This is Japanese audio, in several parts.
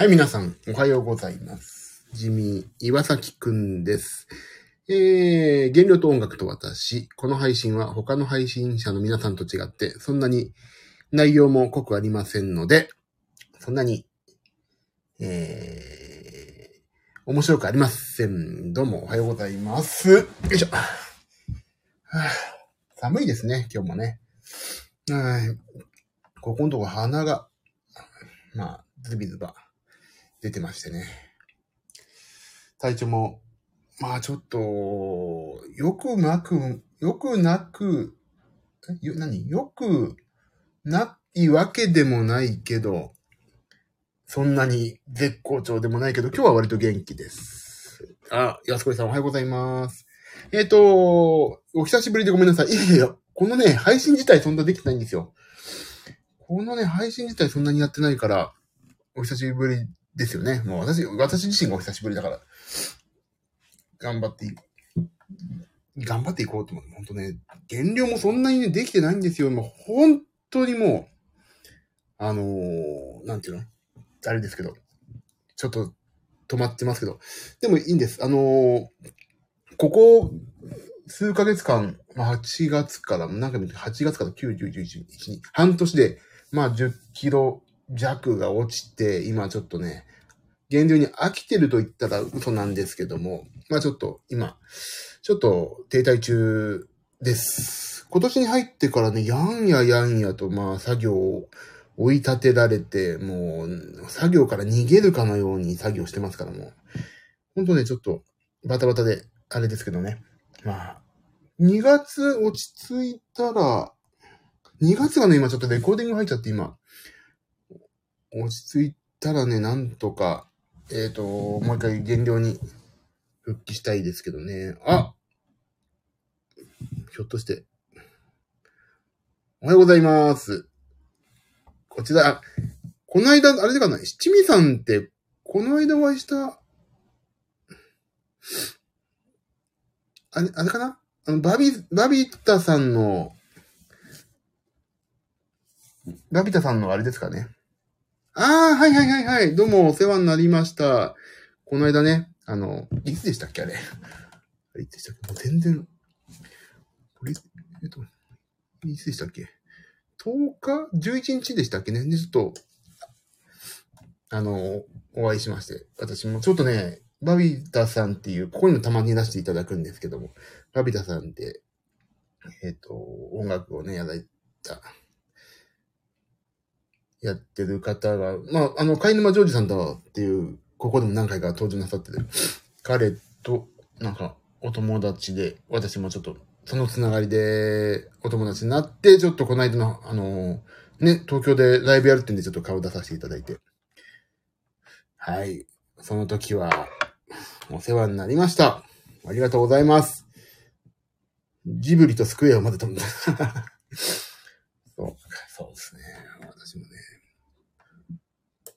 はい、皆さん、おはようございます。ジミー、岩崎くんです。えー、原料と音楽と私。この配信は他の配信者の皆さんと違って、そんなに内容も濃くありませんので、そんなに、えー、面白くありません。どうもおはようございます。よいしょ。はあ寒いですね、今日もね。はい。ここのとこ鼻が、まあ、ズビズバ出てましてね。体調も、まあちょっと、よくなく、よくなく、よ、何？よくないわけでもないけど、そんなに絶好調でもないけど、今日は割と元気です。あ、安子さんおはようございます。えっ、と、お久しぶりでごめんなさい。いやいや、このね、配信自体そんなできてないんですよ。このね、配信自体そんなにやってないから、お久しぶりですよね。もう私、私自身がお久しぶりだから、頑張ってい、頑張っていこうと思って、本当ね、減量もそんなにね、できてないんですよ。もう本当にもう、あのーなんていうの？あれですけど、ちょっと止まってますけど、でもいいんです。あのーここ数ヶ月間、まあ、8月から、何回も言って8月から9、10、11、12、半年で、まあ10キロ弱が落ちて、今ちょっとね、減量に飽きてると言ったら嘘なんですけども、まあちょっと今、ちょっと停滞中です。今年に入ってからね、やんややんやと、まあ作業を追い立てられて、もう作業から逃げるかのように作業してますからもう。本当ね、ちょっとバタバタで、あれですけどね。まあ、2月落ち着いたら、2月がね、今ちょっとレコーディング入っちゃって今、落ち着いたらね、なんとか、えっ、と、もう一回減量に復帰したいですけどね。あひょっとして。おはようございます。こちら、あこの間、あれかな、七味さんって、この間お会いした、あれ、あれかな？あの、バビ、バビタさんの、バビタさんのあれですかね。ああ、はいはいはいはい。どうもお世話になりました。この間ね、あの、いつでしたっけあれ？あれいつでしたっけ？もう全然、これ、えっと、いつでしたっけ ?10 日 ?11 日でしたっけね？で、ちょっと、あの、お会いしまして。私もちょっとね、バビタさんっていう、ここにもたまに出していただくんですけども、バビタさんって、えっ、と、音楽をね、やられた、やってる方が、まあ、あの、貝沼ジョージさんとっていう、ここでも何回か登場なさってる、彼と、なんか、お友達で、私もちょっと、そのつながりで、お友達になって、ちょっとこの間の、あの、ね、東京でライブやるってんで、ちょっと顔出させていただいて。はい。その時は、お世話になりました。ありがとうございます。ジブリとスクエアを混ぜたんだ。そう、そうですね。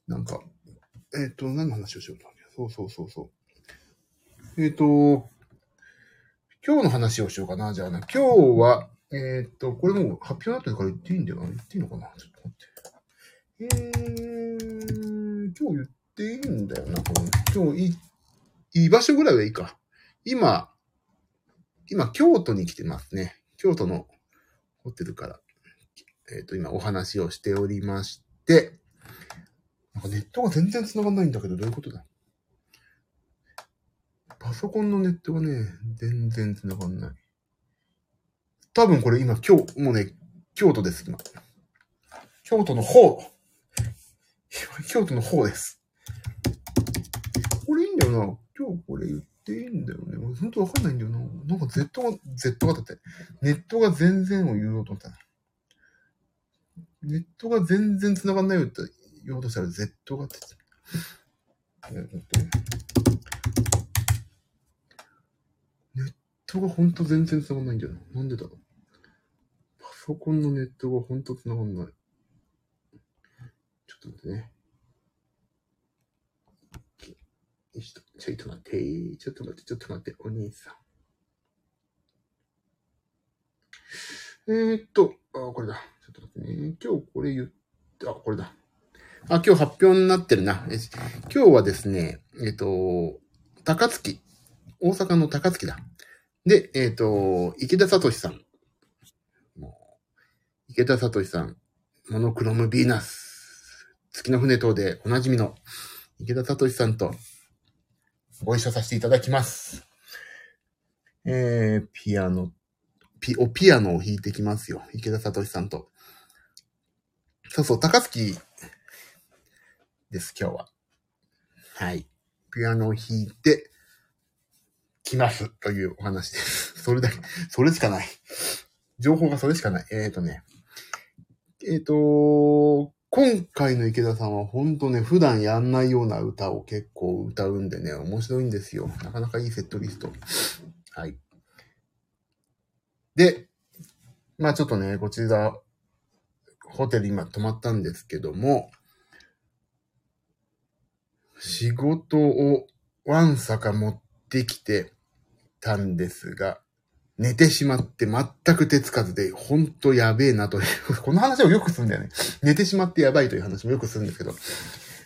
なんか、えっ、と、何の話をしようと思ってそうそうそうそう。えっ、と、今日の話をしようかな。じゃあね、今日は、えっ、と、これもう発表になってるから言っていいんだよな。言っていいのかな？ちょっと待って。えー、今日言っていいんだよな。この今日いい、居場所ぐらいはいいか。今、今、京都に来てますね。京都のホテルから、えっ、と、今お話をしておりまして、ネットが全然繋がんないんだけど、どういうことだ？パソコンのネットがね、全然繋がんない。多分これ今、今日、もうね、京都です、今。京都の方。京都の方です。これいいんだよな。今日これ言っていいんだよね。俺ほんとわかんないんだよな。なんか Z が、Z がだって、ネットが全然を言おうと思った。ネットが全然繋がんないよって言おうとしたら Z がって言って。ネットがほんと全然繋がんないんだよな。なんでだろう。パソコンのネットがほんと繋がんない。ちょっと待ってね。よしちょっと待って、ちょっと待って、ちょっと待って、お兄さん。えー、っと、あ、これだ。ちょっと待ってね。今日これ言って、あ、これだ。あ、今日発表になってるな。今日はですね、えっ、と、高槻。大阪の高槻だ。で、えっ、と、池田聡さん。池田聡さん。モノクロムヴィーナス。月の船等でおなじみの池田聡さんとご一緒させていただきます。えー、ピアノ、ピ、おピアノを弾いてきますよ。池田聡さんと。そうそう、高槻です、今日は。はい。ピアノを弾いて、きますというお話です。それだけ、それしかない。情報がそれしかない。えっ、ー、とね。えっ、ー、と、今回の池田さんは本当ね、普段やんないような歌を結構歌うんでね、面白いんですよ。なかなかいいセットリスト。はい。で、まあちょっとね、こちら、ホテル今泊まったんですけども、仕事をわんさか持ってきてたんですが、寝てしまって全く手つかずで、ほんとやべえなという、この話をよくするんだよね。寝てしまってやばいという話もよくするんですけど、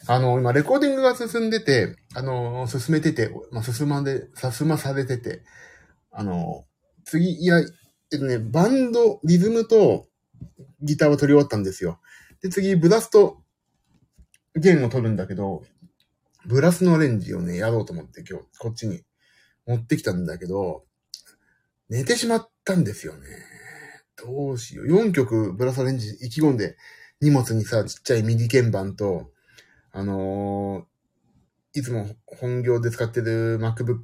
あの、今、レコーディングが進んでて、あの、進めてて、まあ、進まで、進まされてて、あの、次、いや、えっとね、バンド、リズムとギターは取り終わったんですよ。で、次、ブラスと弦を取るんだけど、ブラスのアレンジをね、やろうと思って今日、こっちに持ってきたんだけど、寝てしまったんですよね。どうしよう。4曲ブラスアレンジ意気込んで、荷物にさ、ちっちゃい MIDI 鍵盤と、あのー、いつも本業で使ってる MacBook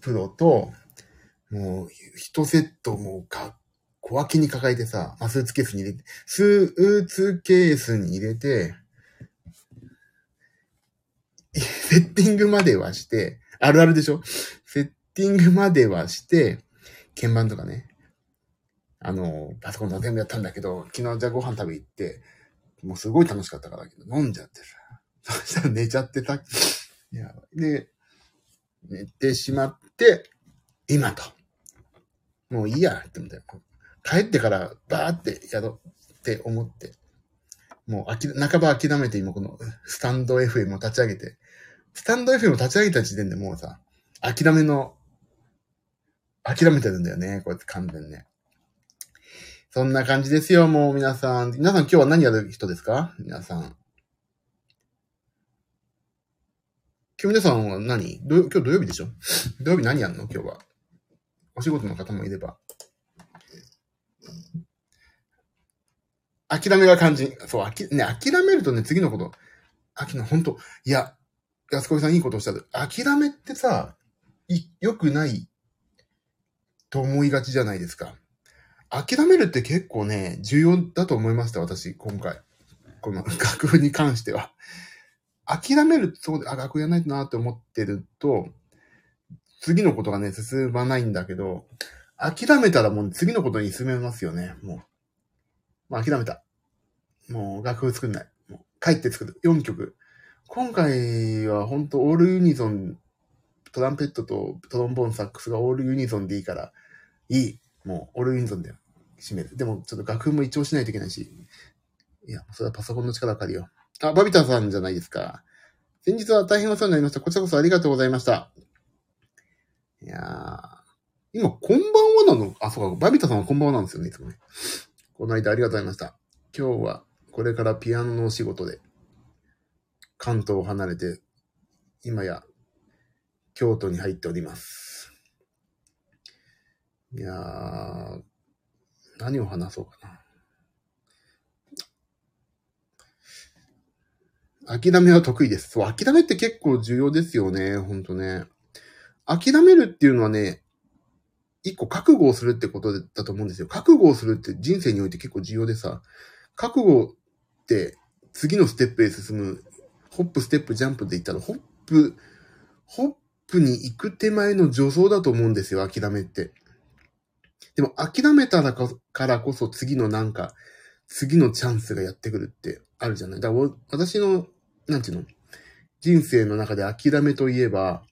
Pro と、もう、一セットもか、小脇に抱えてさ、まあ、スーツケースに入れて、スーツケースに入れて、セッティングまではして、あるあるでしょ？セッティングまではして、鍵盤とかね、あの、パソコンとか全部やったんだけど、昨日じゃあご飯食べ行って、もうすごい楽しかったからだけど、飲んじゃってさ。そしたら寝ちゃってた。いや、で、寝てしまって、今と。もういいや、って思って。帰ってからバーってやろうって思って。もうあき、半ば諦めて今このスタンド FM を立ち上げて、スタンド FM を立ち上げた時点でもうさ、諦めの、諦めてるんだよね。こうやって完全ね。そんな感じですよ、もう皆さん。皆さん今日は何やる人ですか？皆さん。今日皆さんは何？今日土曜日でしょ？土曜日何やんの？今日は。お仕事の方もいれば。諦めが肝心。そう、あき、ね、諦めるとね、次のこと。あきの、本当いや、安子さんいいことをおっしゃる。諦めってさ、良くないと思いがちじゃないですか。諦めるって結構ね、重要だと思いました、私、今回。この楽譜に関しては。諦める、そうで、あ、楽譜やないとなって思ってると、次のことがね、進まないんだけど、諦めたらもう次のことに進めますよね、もう。もう諦めた。もう楽譜作んない。もう帰って作る。4曲。今回は本当オールユニゾン、トランペットとトロンボーン、サックスがオールユニゾンでいいから、いい。もうオールユニゾンで締める。でもちょっと楽譜も一応しないといけないし。いや、それはパソコンの力借りよう。あ、バビタさんじゃないですか。先日は大変お世話になりました。こちらこそありがとうございました。いやー。今、こんばんはなの？あ、そうか、バビタさんはこんばんはなんですよね、いつもね。この間ありがとうございました。今日は、これからピアノのお仕事で、関東を離れて、今や京都に入っております。いやー、何を話そうかな。諦めは得意です。そう、諦めって結構重要ですよね、ほんとね。諦めるっていうのはね、一個覚悟をするってことだと思うんですよ。覚悟をするって人生において結構重要でさ、覚悟って次のステップへ進むホップ、ステップ、ジャンプで言ったら、ホップ、ホップに行く手前の助走だと思うんですよ、諦めって。でも、諦めたらからこそ次のなんか、次のチャンスがやってくるってあるじゃない。だから、私の、なんていうの？人生の中で諦めといえば、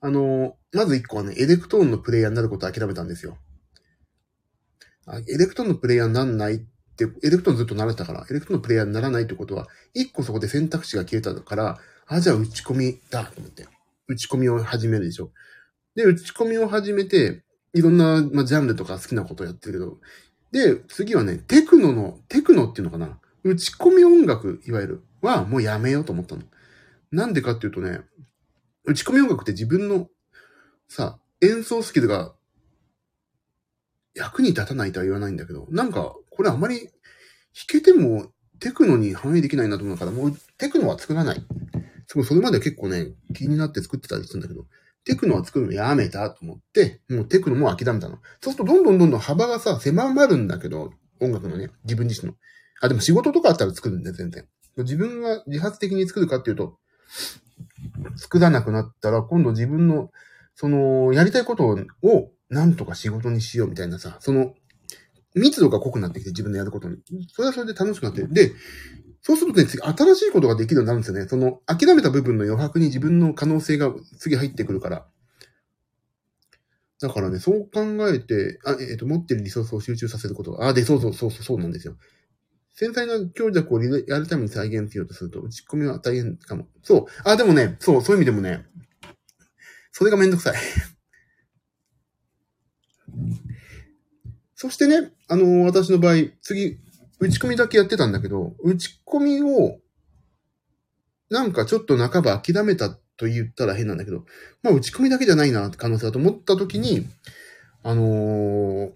あの、まず一個はね、エレクトーンのプレイヤーになることを諦めたんですよ。エレクトーンのプレイヤーになんないっってエレクトーンずっと習ってたから、エレクトンのプレイヤーにならないってことは、一個そこで選択肢が消えたから、あ、じゃあ打ち込みだと思って。打ち込みを始めるでしょ。で、打ち込みを始めて、いろんな、ま、ジャンルとか好きなことをやってるけど、で、次はね、テクノの、テクノっていうのかな打ち込み音楽、いわゆる、はもうやめようと思ったの。なんでかっていうとね、打ち込み音楽って自分の、さ、演奏スキルが役に立たないとは言わないんだけど、なんか、これあまり弾けてもテクノに反映できないなと思うから、もうテクノは作らない。すごい、それまで結構ね、気になって作ってたりするんだけど、テクノは作るのやめたと思って、もうテクノも諦めたの。そうするとどんどんどんどん幅がさ、狭まるんだけど、音楽のね、自分自身の。あ、でも仕事とかあったら作るんだよ、全然。自分が自発的に作るかっていうと、作らなくなったら、今度自分の、その、やりたいことを、なんとか仕事にしようみたいなさ、その、密度が濃くなってきて、自分のやることに。それはそれで楽しくなってる。で、そうするとね、次、新しいことができるようになるんですよね。その、諦めた部分の余白に自分の可能性が次入ってくるから。だからね、そう考えて、あ、えっ、と、持ってるリソースを集中させることが、あ、で、そうそうそうそう、そうなんですよ。繊細な強弱をリリアルタイムに再現しようとすると、打ち込みは大変かも。そう。あ、でもね、そう、そういう意味でもね、それがめんどくさい。そしてね、あのー私の場合、次、打ち込みだけやってたんだけど、打ち込みを、なんかちょっと半ば諦めたと言ったら変なんだけど、まあ打ち込みだけじゃないなって可能性だと思った時に、あのー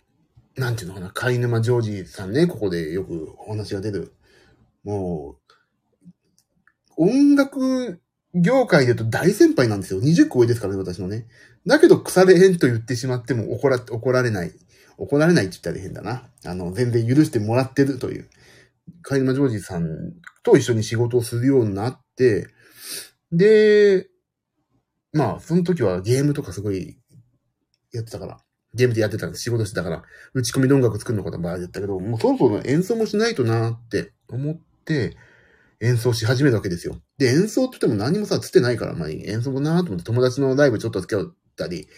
なんていうのかな、貝沼ジョージさんね、ここでよくお話が出る。もう、音楽業界で言うと大先輩なんですよ。20個上ですからね、私のね。だけど腐れへんと言ってしまっても怒ら、怒られない。怒られないって言ったら変だな。あの、全然許してもらってるという。貝沼ジョージさんと一緒に仕事をするようになって、で、まあ、その時はゲームとかすごいやってたから、ゲームでやってたんです。仕事してたから、打ち込みで音楽作るのかとばあ言ったけど、もうそろそろ演奏もしないとなって思って、演奏し始めたわけですよ。で、演奏って言っても何もさ、つってないから、まあ演奏もなーと思って友達のライブちょっと付き合ったり、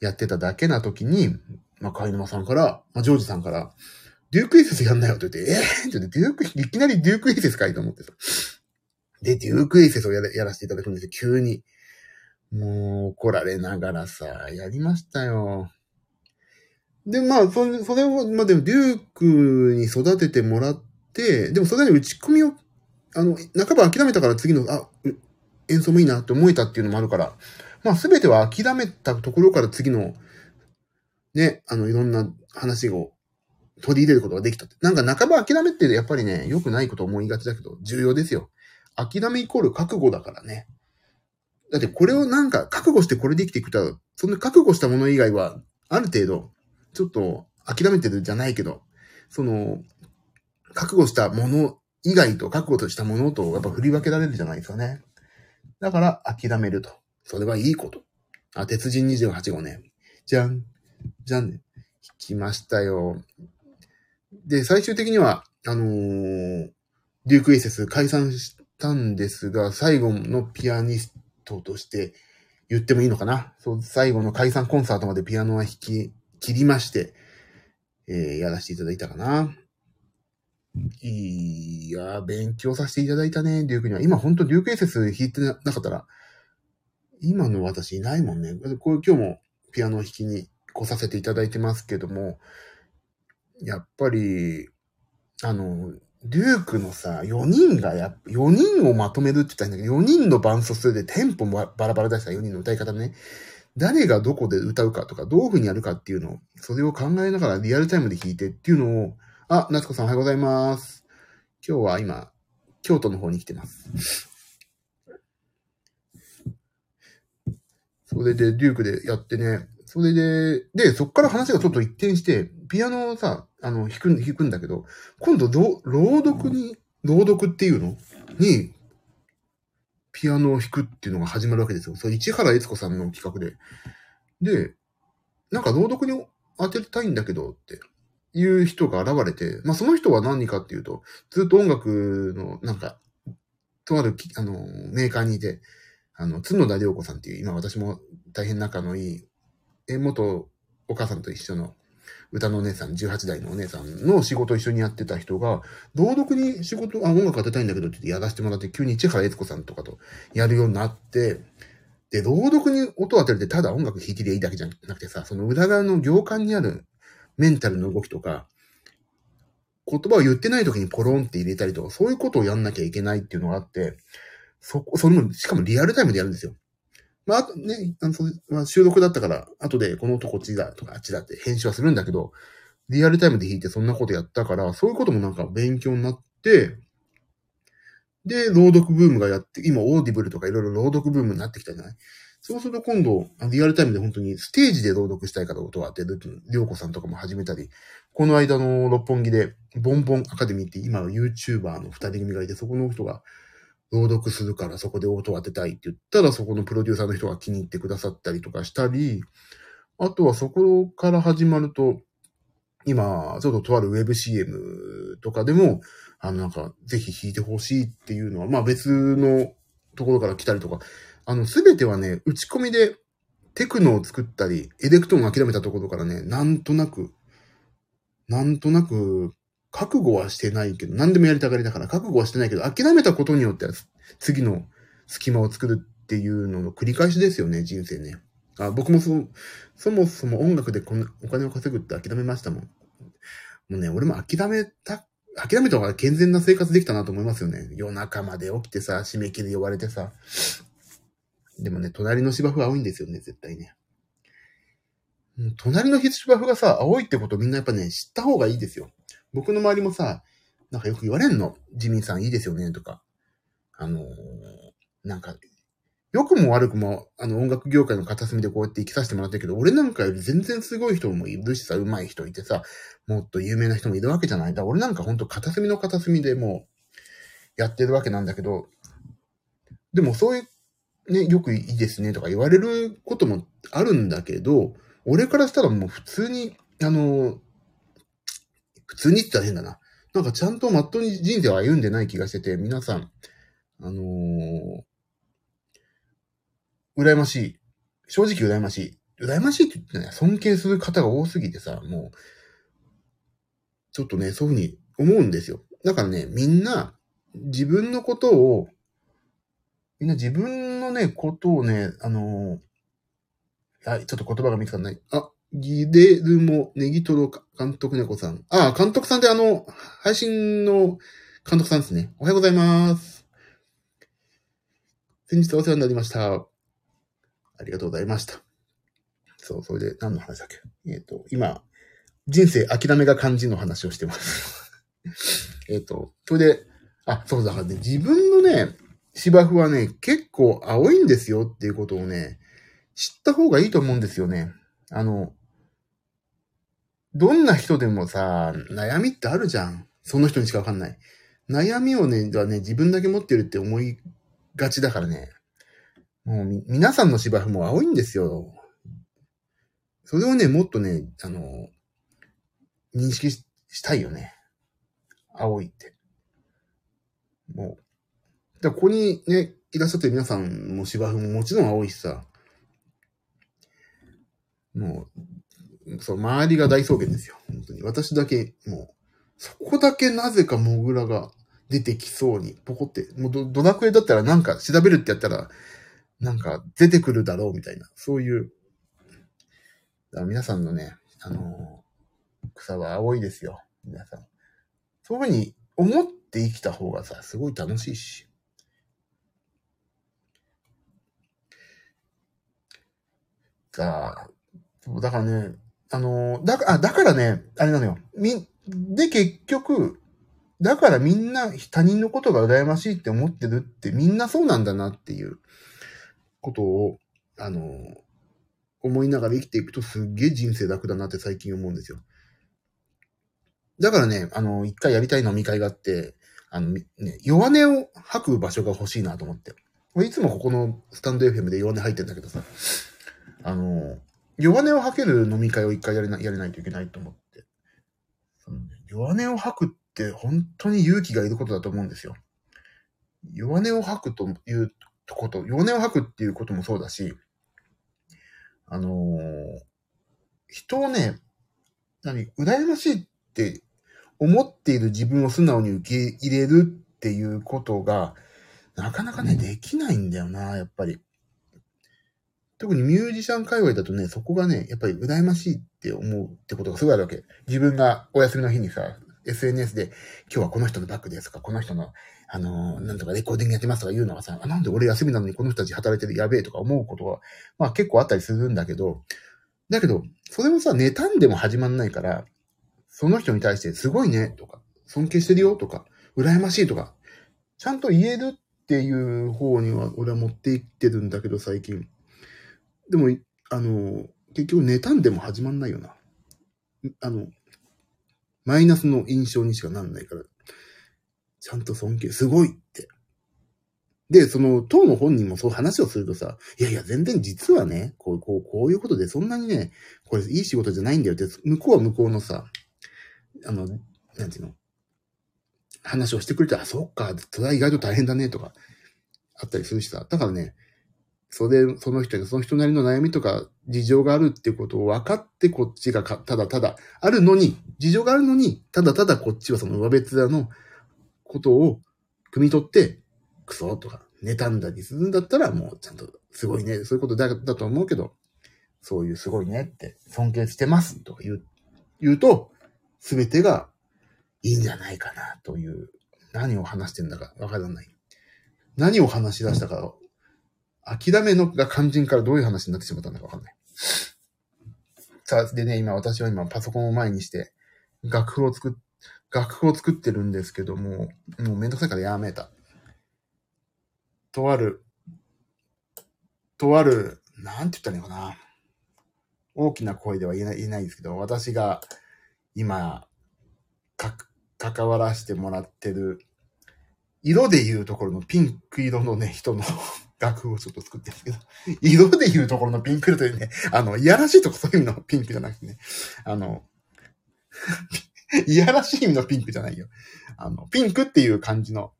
やってただけな時に、まあ、貝沼さんから、まあ、ジョージさんから、デュークエイセスやんなよって言って、えー、って言って、デューク、いきなりデュークエイセスかいと思ってさ。で、デュークエイセスをやらやらせていただくんですよ、急に。もう、怒られながらさ、やりましたよ。で、まあ、それ、それを、まあでも、デュークに育ててもらって、でもそれで打ち込みを、あの、半ば諦めたから次の、あ、演奏もいいなって思えたっていうのもあるから、まあ、すべては諦めたところから次の、ね、あの、いろんな話を取り入れることができたって。なんか半ば諦めってやっぱりね、良くないこと思いがちだけど、重要ですよ。諦めイコール覚悟だからね。だってこれをなんか覚悟してこれで生きていくと、その覚悟したもの以外は、ある程度、ちょっと諦めてるじゃないけど、その、覚悟したもの以外と覚悟としたものとやっぱ振り分けられるじゃないですかね。だから諦めると。それはいいこと。あ、鉄人28号ね。じゃん。じゃんね。弾きましたよ。で、最終的には、あのーデュークエイセス解散したんですが、最後のピアニストとして言ってもいいのかな？そう、最後の解散コンサートまでピアノは弾き切りまして、えーやらせていただいたかな。いや、勉強させていただいたね、デュークには。今ほんとデュークエイセス弾いてなかったら、今の私いないもんね。これ今日もピアノ弾きに来させていただいてますけども、やっぱり、あの、デュークのさ、4人がや、4人をまとめるって言ったんだけど、4人の伴奏数でテンポもバラバラ出した4人の歌い方ね。誰がどこで歌うかとか、どういう風にやるかっていうのを、それを考えながらリアルタイムで弾いてっていうのを、あ、夏子さんおはようございます。今日は今、京都の方に来てます。それで、デュークでやってね、それで、で、そっから話がちょっと一転して、ピアノをさ、あの、弾く、弾くんだけど、今度、朗読に、朗読っていうの？に、ピアノを弾くっていうのが始まるわけですよ。それ、市原悦子さんの企画で。で、なんか朗読に当てたいんだけどっていう人が現れて、まあその人は何かっていうと、ずっと音楽の、なんか、とある、あの、メーカーにいて、あの、角田良子さんっていう、今私も大変仲のいい、え、元お母さんと一緒の歌のお姉さん、18代のお姉さんの仕事を一緒にやってた人が、朗読に仕事、あ、音楽当てたいんだけどってやらせてもらって、急に市原悦子さんとかとやるようになって、で、朗読に音を当てるってただ音楽弾いてりゃいいだけじゃなくてさ、その裏側の行間にあるメンタルの動きとか、言葉を言ってない時にポロンって入れたりとか、そういうことをやんなきゃいけないっていうのがあって、そこ、それも、しかもリアルタイムでやるんですよ。まあ、あとね、あの、まあ、収録だったから、後でこの音こっちだとかあっちだって編集はするんだけど、リアルタイムで弾いてそんなことやったから、そういうこともなんか勉強になって、で、朗読ブームがやって、今、オーディブルとかいろいろ朗読ブームになってきたじゃない？そうすると今度、リアルタイムで本当にステージで朗読したい方音を当てる、りょうこさんとかも始めたり、この間の六本木で、ボンボンアカデミーって今の YouTuber の二人組がいて、そこの人が朗読するからそこで音を当てたいって言ったら、そこのプロデューサーの人が気に入ってくださったりとかしたり、あとはそこから始まると、今、ちょっととあるウェブ CM とかでも、あの、なんか、ぜひ弾いてほしいっていうのは、まあ別のところから来たりとか、あの、すべてはね、打ち込みでテクノを作ったり、エレクトーンを諦めたところからね、なんとなく、なんとなく覚悟はしてないけど、何でもやりたがりだから覚悟はしてないけど、諦めたことによっては次の隙間を作るっていうのの繰り返しですよね、人生ね。あ僕もそ、そもそも音楽でこんなお金を稼ぐって諦めましたもん。もうね、俺も諦めた、諦めた方が健全な生活できたなと思いますよね。夜中まで起きてさ、締め切り呼ばれてさ。でもね、隣の芝生は青いんですよね、絶対ね。隣の芝生がさ、青いってことみんなやっぱね、知った方がいいですよ。僕の周りもさ、なんかよく言われんの。ジミンさんいいですよね、とか。あのー、なんか、良くも悪くも、あの、音楽業界の片隅でこうやって生きさせてもらったけど、俺なんかより全然すごい人もいるしさ、上手い人いてさ、もっと有名な人もいるわけじゃない。だから俺なんかほんと片隅の片隅でもう、やってるわけなんだけど、でもそういう、ね、よくいいですねとか言われることもあるんだけど、俺からしたらもう普通に、あの、普通に言ったら変だな。なんかちゃんとまっとうに人生を歩んでない気がしてて、皆さん、あのー、羨ましい。正直羨ましい。羨ましいって言ってね、尊敬する方が多すぎてさ、もう、ちょっとね、そういうふうに思うんですよ。だからね、みんな、自分のことを、みんな自分のね、ことをね、あのー、はい、ちょっと言葉が見つからない。あ、ギデルモネギトロ監督猫さん。ああ、監督さんってあの、配信の監督さんですね。おはようございます。先日お世話になりました。ありがとうございました。そう、それで何の話だっけ？えっ、ー、と、今、人生諦めが肝心の話をしてます。えっと、それで、あ、そうだからね、自分のね、芝生はね、結構青いんですよっていうことをね、知った方がいいと思うんですよね。あの、どんな人でもさ、悩みってあるじゃん。その人にしかわかんない。悩みをね、はね、自分だけ持ってるって思いがちだからね。もう皆さんの芝生も青いんですよ。それをね、もっとね、あの、認識したいよね。青いって。もう。だここにね、いらっしゃってる皆さんも芝生ももちろん青いしさ。もう、そう、周りが大草原ですよ。本当に。私だけ、もう、そこだけなぜかモグラが出てきそうに、ポコって、もうドドラクエだったらなんか調べるってやったら、なんか出てくるだろうみたいな、そういう、皆さんのね、あのー、草は青いですよ。皆さん。そういうふうに思って生きた方がさ、すごい楽しいし。さあ、だからね、あの、だから、だからね、あれなのよ。み、で、結局、だからみんな他人のことが羨ましいって思ってるってみんなそうなんだなっていうことを、あの、思いながら生きていくとすっげえ人生楽だなって最近思うんですよ。だからね、あの、一回やりたい飲み会があって、あの、ね、弱音を吐く場所が欲しいなと思って。いつもここのスタンド FM で弱音吐いてんだけどさ、あの、弱音を吐ける飲み会を一回やれなやれないといけないと思って。弱音を吐くって本当に勇気がいることだと思うんですよ。弱音を吐くということ、弱音を吐くっていうこともそうだし、あのー、人をね、何、羨ましいって思っている自分を素直に受け入れるっていうことが、なかなかね、できないんだよな、やっぱり。特にミュージシャン界隈だとね、そこがね、やっぱり羨ましいって思うってことがすごいあるわけ。自分がお休みの日にさ、SNS で、今日はこの人のバッグですとか、この人の、あのー、なんとかレコーディングやってますとか言うのがさ、なんで俺休みなのにこの人たち働いてるやべえとか思うことは、まあ結構あったりするんだけど、だけど、それもさ、妬んでも始まんないから、その人に対してすごいねとか、尊敬してるよとか、羨ましいとか、ちゃんと言えるっていう方には俺は持っていってるんだけど、最近。でも、あの、結局妬んでも始まんないよな。あの、マイナスの印象にしかなんないから、ちゃんと尊敬、すごいって。で、その、当の本人もそう話をするとさ、いやいや、全然実はね、こう、こう、こういうことでそんなにね、これいい仕事じゃないんだよって、向こうは向こうのさ、あの、なんていうの、話をしてくれて、あ、そっか、それは意外と大変だね、とか、あったりするしさ。だからね、それ、その人がその人なりの悩みとか事情があるっていうことを分かってこっちがか、ただただあるのに、事情があるのに、ただただこっちはその上別座のことを汲み取って、クソとか、妬んだりするんだったらもうちゃんとすごいね、そういうことだだと思うけど、そういうすごいねって尊敬してますとか言う、言うと、すべてがいいんじゃないかなという、何を話してんだかわからない。何を話し出したか諦めのが肝心からどういう話になってしまったんだかわかんない。さあ、でね、今私は今パソコンを前にして、楽譜を作っ、楽譜を作ってるんですけども、もうめんどくさいからやめた。とある、とある、なんて言ったらいいのかな。大きな声では言えない、言えないですけど、私が今、か、関わらせてもらってる、色で言うところのピンク色のね、人の楽譜をちょっと作ってるんですけど、色で言うところのピンク色というね、あの、いやらしいとこそういう意味のピンクじゃなくてね、あの、いやらしい意味のピンクじゃないよ。あの、ピンクっていう感じの、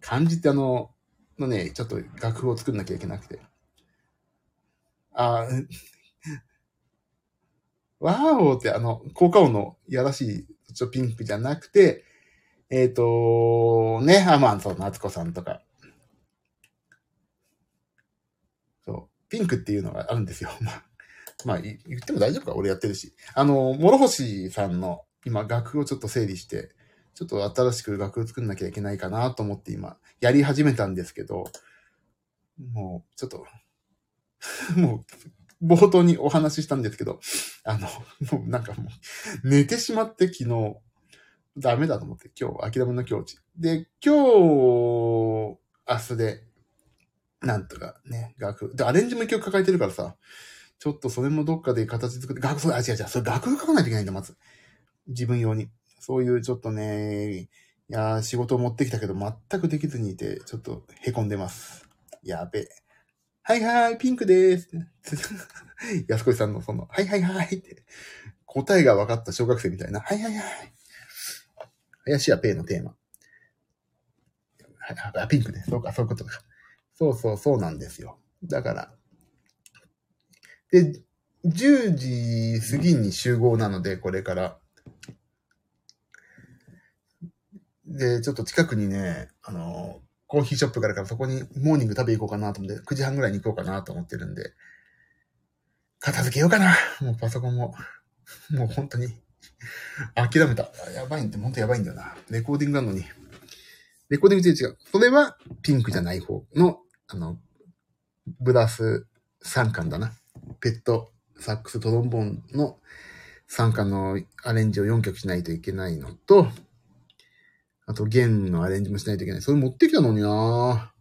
漢字ってあの、のね、ちょっと楽譜を作んなきゃいけなくて。あ ワーオーってあの、効果音のいやらしい、ちょピンクじゃなくて、えっ、ー、と、ね、アマンソン夏子さんとか、ピンクっていうのがあるんですよ。まあ、まあ、言っても大丈夫か俺やってるし。あの、諸星さんの今楽譜をちょっと整理して、ちょっと新しく楽譜作んなきゃいけないかなと思って今、やり始めたんですけど、もう、ちょっと、もう、冒頭にお話ししたんですけど、あの、もうなんかもう、寝てしまって昨日、ダメだと思って、今日、諦めの境地。で、今日、明日で、なんとかね、楽譜。で、アレンジも一曲抱えてるからさ、ちょっとそれもどっかで形作って、楽譜、あ、違う違う、それ楽譜書かないといけないんだ、まず。自分用に。そういうちょっとね、いや仕事を持ってきたけど全くできずにいて、ちょっと凹んでます。やべえ。はいはい、ピンクでーす。安子さんのその、はいはいはいって、答えが分かった小学生みたいな、はいはいはい。林家ペイのテーマ。はい、ピンクね。そうか、そういうことか。そうそう、そうなんですよ。だから。で、10時過ぎに集合なので、これから。で、ちょっと近くにね、あの、コーヒーショップがあるからそこにモーニング食べ行こうかなと思って、9時半ぐらいに行こうかなと思ってるんで、片付けようかな。もうパソコンも。もう本当に。諦めた。やばいんで、本当やばいんだよな。レコーディングなのに。レコーディング違う。それはピンクじゃない方のあの、ブラス3巻だな。ペット、サックス、トロンボーンの3巻のアレンジを4曲しないといけないのと、あと弦のアレンジもしないといけない。それ持ってきたのにな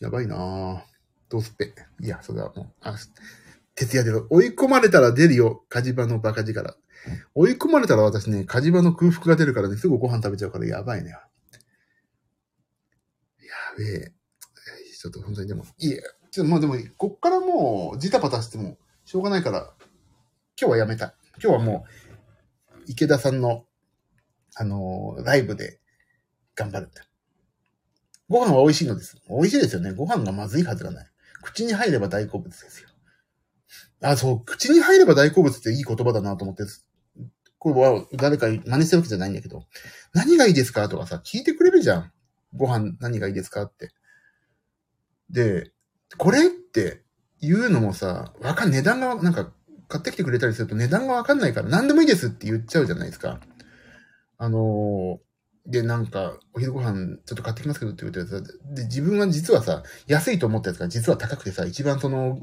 やばいなどうすっぺ。いや、それはもう、あ、徹夜で追い込まれたら出るよ。火事場のバカ力。追い込まれたら私ね、火事場の空腹が出るからね、すぐご飯食べちゃうからやばいね。べえ。ちょっと本当にでも、いえ、ちょっとまあでも、こっからもう、ジタバタしても、しょうがないから、今日はやめた。今日はもう、池田さんの、あのー、ライブで頑張る。ご飯は美味しいのです。美味しいですよね。ご飯がまずいはずがない。口に入れば大好物ですよ。あ、そう、口に入れば大好物っていい言葉だなと思って、これは誰かに真似してるわけじゃないんだけど、何がいいですかとかさ、聞いてくれるじゃん。ご飯何がいいですかって。で、これって言うのもさ、わかん、値段が、なんか、買ってきてくれたりすると値段がわかんないから何でもいいですって言っちゃうじゃないですか。あのー、で、なんか、お昼ご飯ちょっと買ってきますけどって言ってさ、で、自分は実はさ、安いと思ったやつが実は高くてさ、一番その、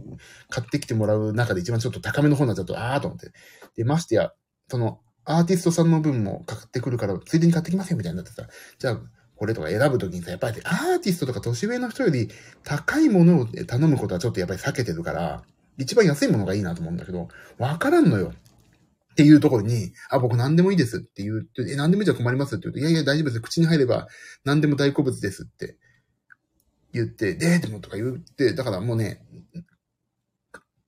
買ってきてもらう中で一番ちょっと高めの方になっちゃうと、あーと思って。で、ましてや、その、アーティストさんの分も買ってくるから、ついでに買ってきますよみたいになってさ、じゃあ、これとか選ぶときにさ、やっぱりアーティストとか年上の人より高いものを頼むことはちょっとやっぱり避けてるから、一番安いものがいいなと思うんだけど、わからんのよ。っていうところに、あ、僕何でもいいですって言って、え、何でもいいじゃ困りますって言うと、いやいや大丈夫です。口に入れば何でも大好物ですって言って、で、でもとか言って、だからもうね、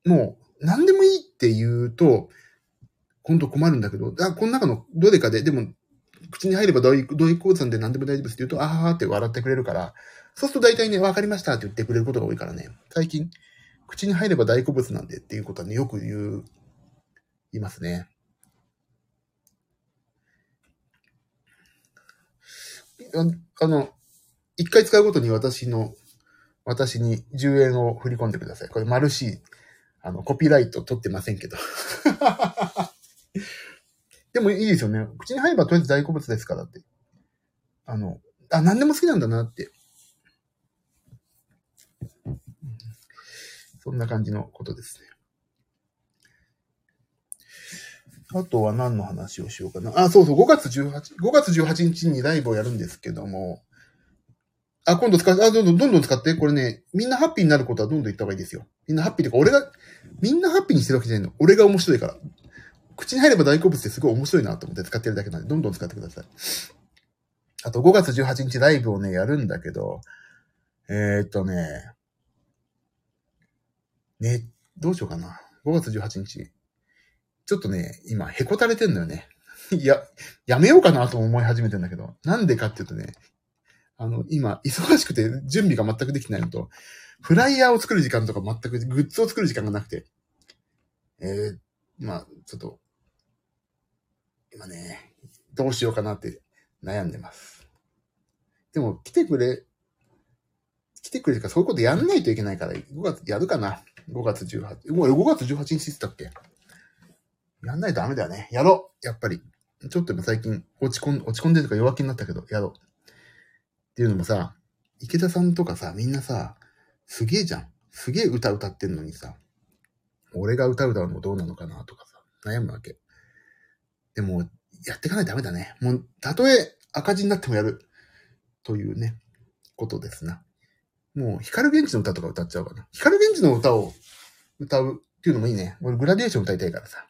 もう何でもいいって言うと、本当困るんだけど、あ、この中のどれかで、でも口に入ればどういう、どういうさんで何でも大丈夫ですって言うと、あーって笑ってくれるから、そうすると大体ね、わかりましたって言ってくれることが多いからね、最近、口に入れば大好物なんでっていうことはね、よく言う、いますね。ああの、一回使うごとに私の、私に10円を振り込んでください。これ、マルシー、あの、コピーライト取ってませんけど。でもいいですよね。口に入ればとりあえず大好物ですからって。あの、あ、何でも好きなんだなって。そんな感じのことですね。あとは何の話をしようかな。あ、そうそう、5月18、5月18日にライブをやるんですけども、あ、今度使う、あ、どんどん、どんどん使って。これね、みんなハッピーになることはどんどん言った方がいいですよ。みんなハッピーっていうか、俺が、みんなハッピーにしてるわけじゃないの。俺が面白いから。口に入れば大好物ってすごい面白いなと思って使ってるだけなんで、どんどん使ってください。あと5月18日ライブをね、やるんだけど、えー、っとね、ね、どうしようかな。5月18日。ちょっとね、今、へこたれてんのよね。いや、やめようかなと思い始めてんだけど、なんでかっていうとね、あの、今、忙しくて準備が全くできないのと、フライヤーを作る時間とか全く、グッズを作る時間がなくて、えー、まあ、ちょっと、今ね、どうしようかなって悩んでます。でも、来てくれ、来てくれるか、そういうことやんないといけないから、5月やるかな。5月18、もう5月18日って言ったっけ？やんないとダメだよね。やろうやっぱり。ちょっと最近落ち込ん、落ち込んでるとか弱気になったけど、やろう。っていうのもさ、池田さんとかさ、みんなさ、すげえじゃん。すげえ歌歌ってんのにさ、俺が歌歌うのどうなのかなとかさ、悩むわけ。でも、やっていかないとダメだね。もう、たとえ赤字になってもやる。というね、ことですな。もう、光源氏の歌とか歌っちゃうかな。光源氏の歌を歌うっていうのもいいね。俺、グラデーション歌いたいからさ。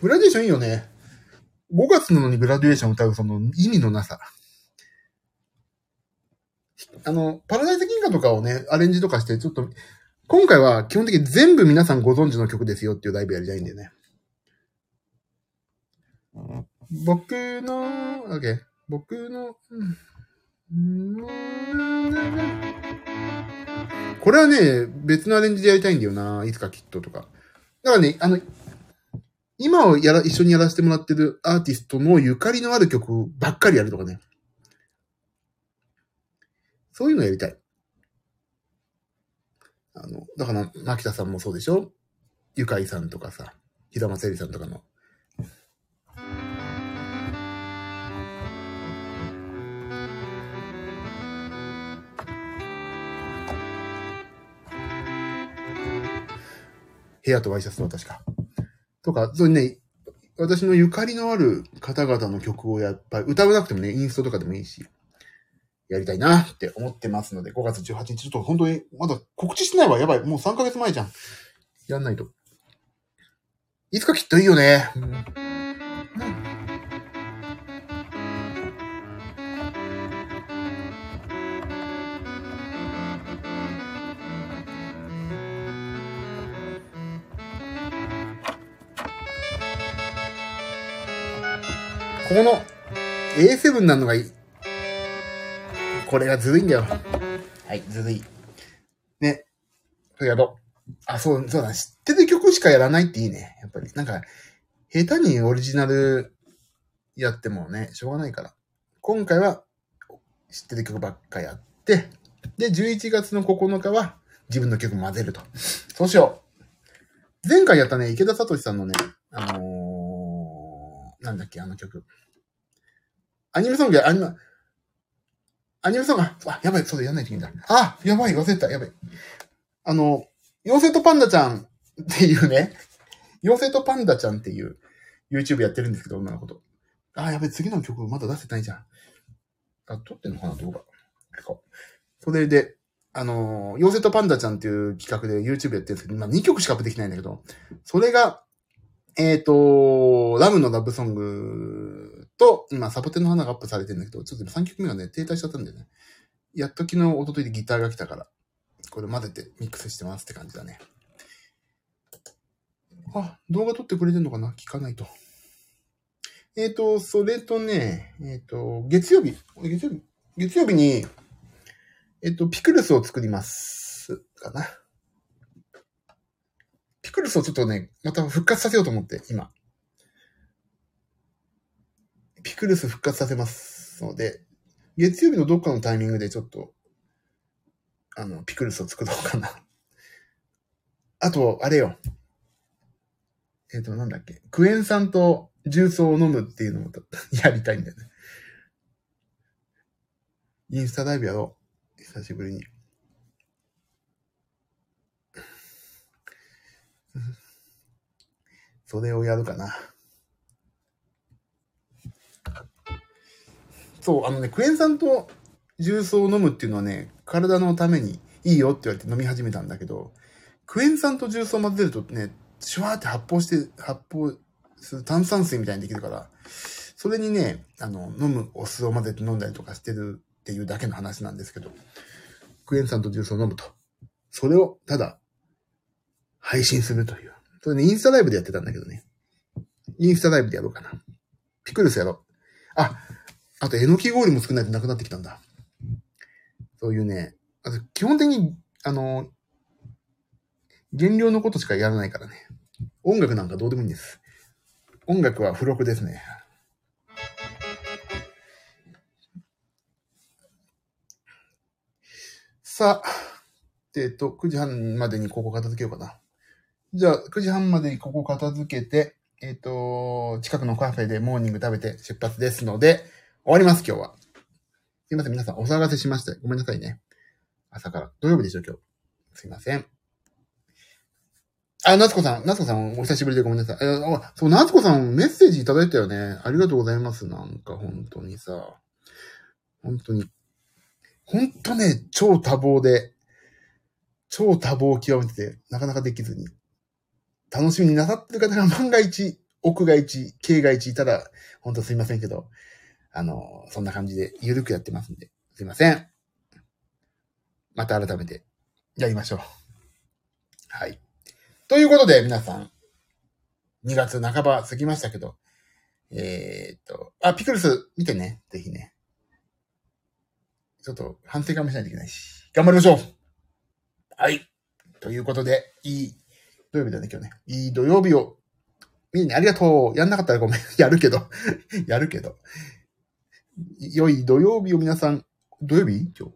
グラデーションいいよね。5月なのにグラデーション歌うその意味のなさ。あの、パラダイス銀河とかをね、アレンジとかして、ちょっと、今回は基本的に全部皆さんご存知の曲ですよっていうライブやりたいんでね。僕の、OK。僕の、これはね、別のアレンジでやりたいんだよな。いつかきっととか。だからね、あの、今をやら、一緒にやらせてもらってるアーティストのゆかりのある曲ばっかりやるとかね。そういうのやりたい。あの、だから、牧田さんもそうでしょ？ゆかいさんとかさ、平松えりさんとかの。部屋とワイシャツの私か。とか、そういうね、私のゆかりのある方々の曲をやっぱり歌わなくてもね、インストとかでもいいし、やりたいなって思ってますので、5月18日、ちょっと本当に、まだ告知してないわ。やばい。もう3ヶ月前じゃん。やんないと。いつかきっといいよね。うんここの A7 なのがいい。これがずるいんだよ。はい、ずるい。ね。それやろう。あ、そう、そうだ。知ってる曲しかやらないっていいね。やっぱり。なんか、下手にオリジナルやってもね、しょうがないから。今回は知ってる曲ばっかやって、で、11月の9日は自分の曲混ぜると。そうしよう。前回やったね、池田聡さんのね、あのー、なんだっけ、あの曲。アニメソングや、アニメ、アニメソング、あ、やばい、そうだ、やんないといけないんだ。あ、やばい、忘れた、やばい。あの、妖精とパンダちゃんっていうね、妖精とパンダちゃんっていう YouTube やってるんですけど、女の子と。あ、やべ、次の曲まだ出せてないじゃん。あ、撮ってんのかな動画。それで、あの、妖精とパンダちゃんっていう企画で YouTube やってるんですけど、今2曲しかアップできないんだけど、それが、えっ、ー、と、ラムのラブソングと、今、サボテンの花がアップされてるんだけど、ちょっと今3曲目がね、停滞しちゃったんだよね。やっと昨日、一昨日でギターが来たから、これ混ぜてミックスしてますって感じだね。あ、動画撮ってくれてんのかな？聞かないと。えっ、ー、と、それとね、えっ、ー、と、月曜日、月曜日、月曜日に、えっ、と、ピクルスを作ります。かな。ピクルスをちょっとね、また復活させようと思って、今。ピクルス復活させますので、月曜日のどっかのタイミングでちょっと、あの、ピクルスを作ろうかな。あと、あれよ。えっ、ー、と、なんだっけ。クエン酸と重曹を飲むっていうのも やりたいんだよね。インスタライブやろう。久しぶりに。それをやるかな。そう、あのね、クエン酸と重曹を飲むっていうのはね、体のためにいいよって言われて飲み始めたんだけど、クエン酸と重曹混ぜるとね、シュワーって発泡して、発泡する炭酸水みたいにできるから、それにね、あの、飲むお酢を混ぜて飲んだりとかしてるっていうだけの話なんですけど、クエン酸とジュースを飲むと。それを、ただ、配信するという。それね、インスタライブでやってたんだけどね。インスタライブでやろうかな。ピクルスやろう。あ、あと、えのき氷も少ないとなくなってきたんだ。そういうね、あと、基本的に、あの、減量のことしかやらないからね。音楽なんかどうでもいいんです。音楽は付録ですね。さあ、えっと、9時半までにここ片付けようかな。じゃあ、9時半までにここ片付けて、えっ、と、近くのカフェでモーニング食べて出発ですので、終わります、今日は。すいません、皆さんお騒がせしまして、ごめんなさいね。朝から。土曜日でしょ、今日。すいません。あ、夏子さん、夏子さん、お久しぶりでごめんなさい。あ、そう、夏子さん、メッセージいただいたよね。ありがとうございます。なんか、本当にさ。本当に。本当ね、超多忙で、超多忙を極めてて、なかなかできずに。楽しみになさってる方が万が一、奥が一、境が一いたら、本当すいませんけど、あの、そんな感じで、ゆるくやってますんで、すいません。また改めて、やりましょう。はい。ということで、皆さん、2月半ば過ぎましたけど、えー、っと、あ、ピクルス見てね、ぜひね。ちょっと反省会もしないといけないし、頑張りましょうはい。ということで、いい土曜日だね、今日ね。いい土曜日を、みんなありがとう。やんなかったらごめん。やるけど。やるけど。良い土曜日を皆さん、土曜日？今日。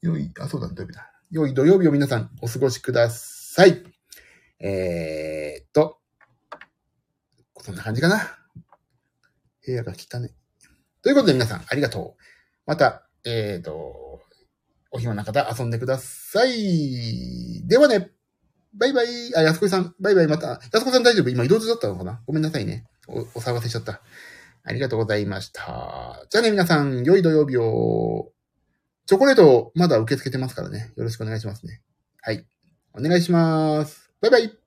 良い、あ、そうだ、土曜日だ。良い土曜日を皆さんお過ごしください。えー、っと、そんな感じかな。部屋が汚ね。ということで皆さん、ありがとう。また、えー、っと、お暇な方遊んでください。ではね、バイバイ。あ、安子さん、バイバイまた。安子さん大丈夫？今移動中だったのかな？ごめんなさいね。お、お騒がせしちゃった。ありがとうございました。じゃあね、皆さん、良い土曜日を。チョコレート、まだ受け付けてますからね。よろしくお願いしますね。はい。お願いします。バイバイ